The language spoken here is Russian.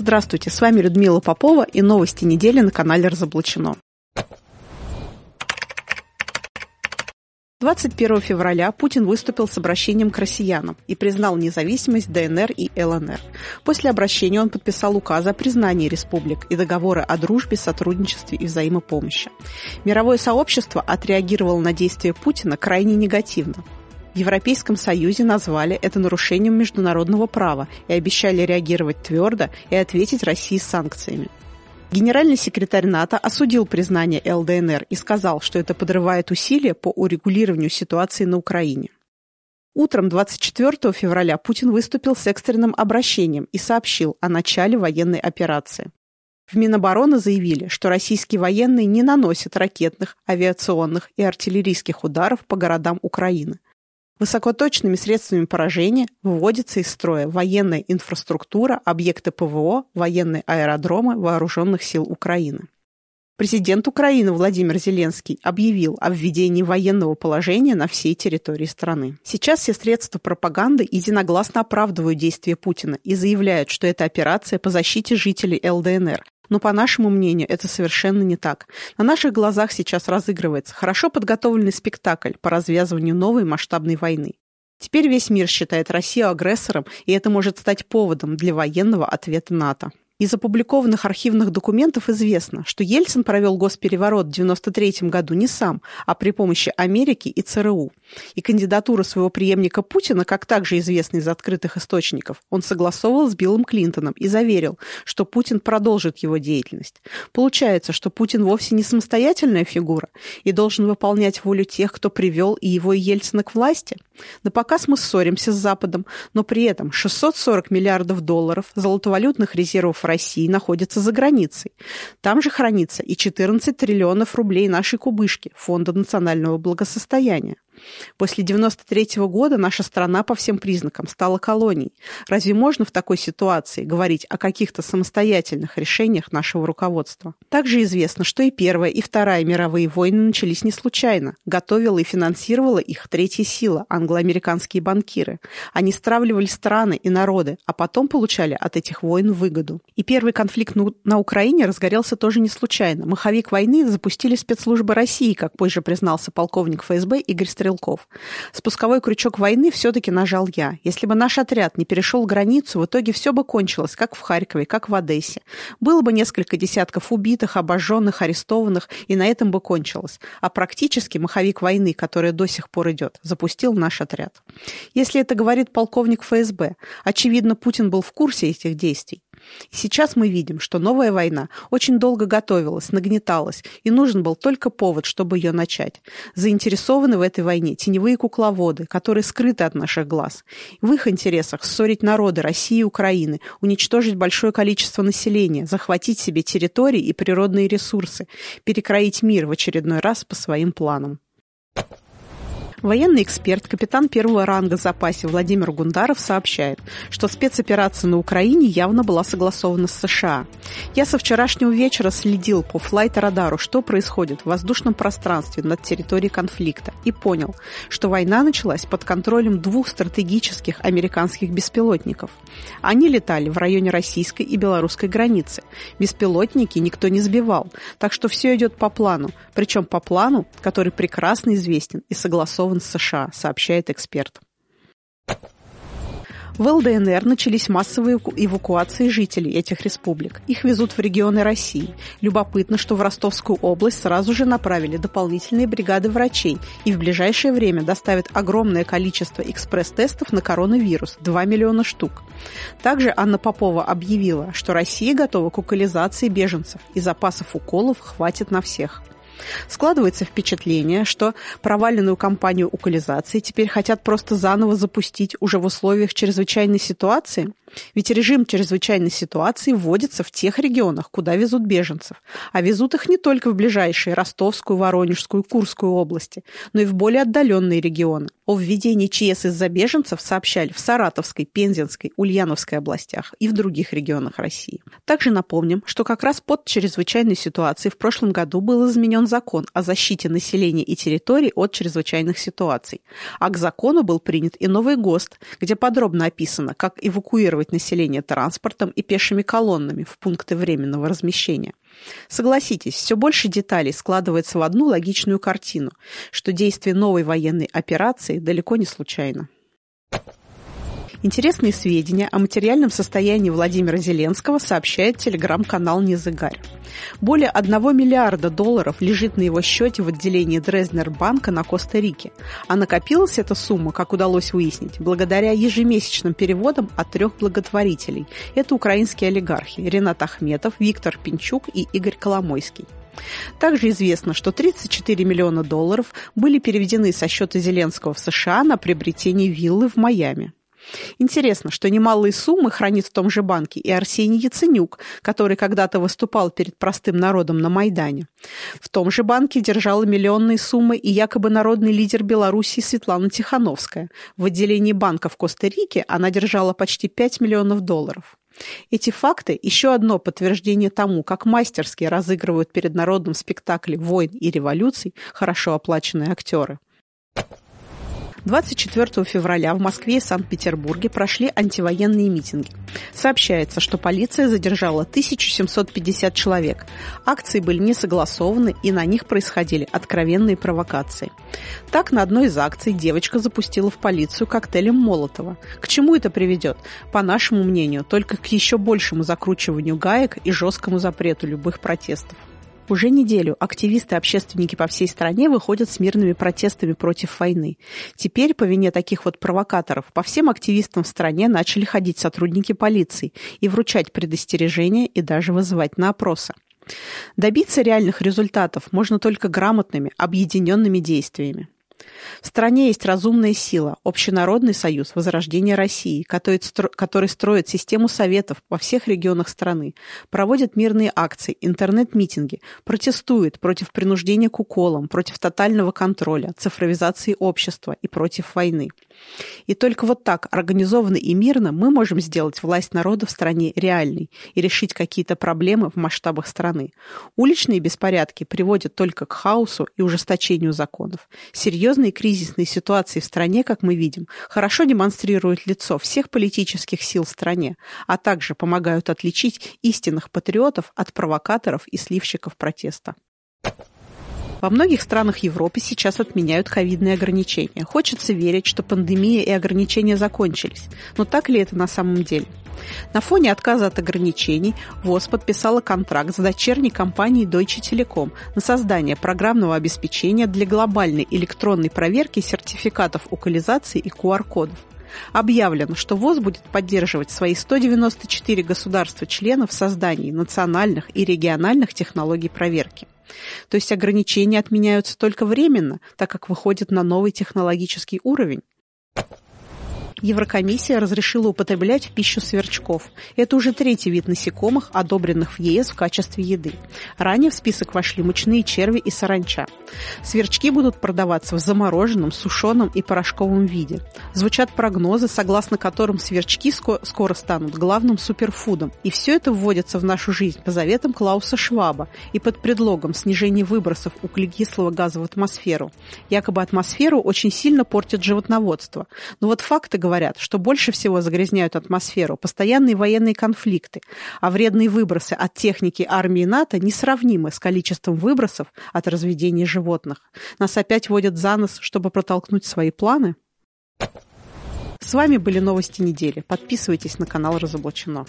Здравствуйте, с вами Людмила Попова и новости недели на канале «Разоблачено». 21 февраля Путин выступил с обращением к россиянам и признал независимость ДНР и ЛНР. После обращения он подписал указы о признании республик и договоры о дружбе, сотрудничестве и взаимопомощи. Мировое сообщество отреагировало на действия Путина крайне негативно. В Европейском Союзе назвали это нарушением международного права и обещали реагировать твердо и ответить России санкциями. Генеральный секретарь НАТО осудил признание ЛДНР и сказал, что это подрывает усилия по урегулированию ситуации на Украине. Утром 24 февраля Путин выступил с экстренным обращением и сообщил о начале военной операции. В Минобороны заявили, что российские военные не наносят ракетных, авиационных и артиллерийских ударов по городам Украины – Высокоточными средствами поражения выводится из строя военная инфраструктура, объекты ПВО, военные аэродромы вооруженных сил Украины. Президент Украины Владимир Зеленский объявил о введении военного положения на всей территории страны. Сейчас все средства пропаганды единогласно оправдывают действия Путина и заявляют, что это операция по защите жителей ЛДНР, но, по нашему мнению, это совершенно не так. На наших глазах сейчас разыгрывается хорошо подготовленный спектакль по развязыванию новой масштабной войны. Теперь весь мир считает Россию агрессором, и это может стать поводом для военного ответа НАТО. Из опубликованных архивных документов известно, что Ельцин провел госпереворот в 1993 году не сам, а при помощи Америки и ЦРУ. И кандидатуру своего преемника Путина, как также известно из открытых источников, он согласовывал с Биллом Клинтоном и заверил, что Путин продолжит его деятельность. Получается, что Путин вовсе не самостоятельная фигура и должен выполнять волю тех, кто привел и его и Ельцина к власти. На показ мы ссоримся с Западом, но при этом 640 миллиардов долларов золотовалютных резервов России находится за границей. Там же хранится и 14 триллионов рублей нашей кубышки, Фонда национального благосостояния. После 93 года наша страна по всем признакам стала колонией. Разве можно в такой ситуации говорить о каких-то самостоятельных решениях нашего руководства? Также известно, что и Первая, и Вторая мировые войны начались не случайно. Готовила и финансировала их третья сила – англо-американские банкиры. Они стравливали страны и народы, а потом получали от этих войн выгоду. И первый конфликт на Украине разгорелся тоже не случайно. Маховик войны запустили спецслужбы России, как позже признался полковник ФСБ Игорь Стрелков стрелков. Спусковой крючок войны все-таки нажал я. Если бы наш отряд не перешел границу, в итоге все бы кончилось, как в Харькове, как в Одессе. Было бы несколько десятков убитых, обожженных, арестованных, и на этом бы кончилось. А практически маховик войны, который до сих пор идет, запустил наш отряд. Если это говорит полковник ФСБ, очевидно, Путин был в курсе этих действий. Сейчас мы видим, что новая война очень долго готовилась, нагнеталась, и нужен был только повод, чтобы ее начать. Заинтересованы в этой войне теневые кукловоды, которые скрыты от наших глаз. В их интересах ссорить народы России и Украины, уничтожить большое количество населения, захватить себе территории и природные ресурсы, перекроить мир в очередной раз по своим планам. Военный эксперт, капитан первого ранга в запасе Владимир Гундаров сообщает, что спецоперация на Украине явно была согласована с США. Я со вчерашнего вечера следил по флайт-радару, что происходит в воздушном пространстве над территорией конфликта, и понял, что война началась под контролем двух стратегических американских беспилотников. Они летали в районе российской и белорусской границы. Беспилотники никто не сбивал, так что все идет по плану, причем по плану, который прекрасно известен и согласован согласован с США, сообщает эксперт. В ЛДНР начались массовые эвакуации жителей этих республик. Их везут в регионы России. Любопытно, что в Ростовскую область сразу же направили дополнительные бригады врачей и в ближайшее время доставят огромное количество экспресс-тестов на коронавирус – 2 миллиона штук. Также Анна Попова объявила, что Россия готова к укализации беженцев и запасов уколов хватит на всех. Складывается впечатление, что проваленную кампанию укализации теперь хотят просто заново запустить уже в условиях чрезвычайной ситуации, ведь режим чрезвычайной ситуации вводится в тех регионах, куда везут беженцев. А везут их не только в ближайшие Ростовскую, Воронежскую, Курскую области, но и в более отдаленные регионы. О введении ЧС из-за беженцев сообщали в Саратовской, Пензенской, Ульяновской областях и в других регионах России. Также напомним, что как раз под чрезвычайной ситуацией в прошлом году был изменен закон о защите населения и территорий от чрезвычайных ситуаций. А к закону был принят и новый ГОСТ, где подробно описано, как эвакуировать эвакуировать население транспортом и пешими колоннами в пункты временного размещения. Согласитесь, все больше деталей складывается в одну логичную картину, что действие новой военной операции далеко не случайно. Интересные сведения о материальном состоянии Владимира Зеленского сообщает телеграм-канал «Незыгарь». Более 1 миллиарда долларов лежит на его счете в отделении Дрезнер банка на Коста-Рике, а накопилась эта сумма, как удалось выяснить, благодаря ежемесячным переводам от трех благотворителей. Это украинские олигархи Ренат Ахметов, Виктор Пинчук и Игорь Коломойский. Также известно, что 34 миллиона долларов были переведены со счета Зеленского в США на приобретение виллы в Майами. Интересно, что немалые суммы хранит в том же банке и Арсений Яценюк, который когда-то выступал перед простым народом на Майдане. В том же банке держала миллионные суммы и якобы народный лидер Беларуси Светлана Тихановская. В отделении банка в Коста-Рике она держала почти 5 миллионов долларов. Эти факты – еще одно подтверждение тому, как мастерски разыгрывают перед народным спектакле войн и революций хорошо оплаченные актеры. 24 февраля в Москве и Санкт-Петербурге прошли антивоенные митинги. Сообщается, что полиция задержала 1750 человек. Акции были не согласованы, и на них происходили откровенные провокации. Так, на одной из акций девочка запустила в полицию коктейлем Молотова. К чему это приведет? По нашему мнению, только к еще большему закручиванию гаек и жесткому запрету любых протестов. Уже неделю активисты и общественники по всей стране выходят с мирными протестами против войны. Теперь по вине таких вот провокаторов по всем активистам в стране начали ходить сотрудники полиции и вручать предостережения и даже вызывать на опросы. Добиться реальных результатов можно только грамотными, объединенными действиями. В стране есть разумная сила, Общенародный союз Возрождения России, который строит систему советов во всех регионах страны, проводит мирные акции, интернет-митинги, протестует против принуждения к уколам, против тотального контроля, цифровизации общества и против войны. И только вот так, организованно и мирно, мы можем сделать власть народа в стране реальной и решить какие-то проблемы в масштабах страны. Уличные беспорядки приводят только к хаосу и ужесточению законов. Серьезные кризисные ситуации в стране, как мы видим, хорошо демонстрируют лицо всех политических сил в стране, а также помогают отличить истинных патриотов от провокаторов и сливщиков протеста. Во многих странах Европы сейчас отменяют ковидные ограничения. Хочется верить, что пандемия и ограничения закончились. Но так ли это на самом деле? На фоне отказа от ограничений ВОЗ подписала контракт с дочерней компанией Deutsche Telekom на создание программного обеспечения для глобальной электронной проверки сертификатов укализации и QR-кодов. Объявлено, что ВОЗ будет поддерживать свои 194 государства-членов в создании национальных и региональных технологий проверки. То есть ограничения отменяются только временно, так как выходят на новый технологический уровень. Еврокомиссия разрешила употреблять в пищу сверчков. Это уже третий вид насекомых, одобренных в ЕС в качестве еды. Ранее в список вошли мучные черви и саранча. Сверчки будут продаваться в замороженном, сушеном и порошковом виде. Звучат прогнозы, согласно которым сверчки скоро станут главным суперфудом. И все это вводится в нашу жизнь по заветам Клауса Шваба и под предлогом снижения выбросов углекислого газа в атмосферу. Якобы атмосферу очень сильно портит животноводство. Но вот факты говорят, говорят, что больше всего загрязняют атмосферу постоянные военные конфликты, а вредные выбросы от техники армии НАТО несравнимы с количеством выбросов от разведения животных. Нас опять водят за нос, чтобы протолкнуть свои планы? С вами были новости недели. Подписывайтесь на канал Разоблачено.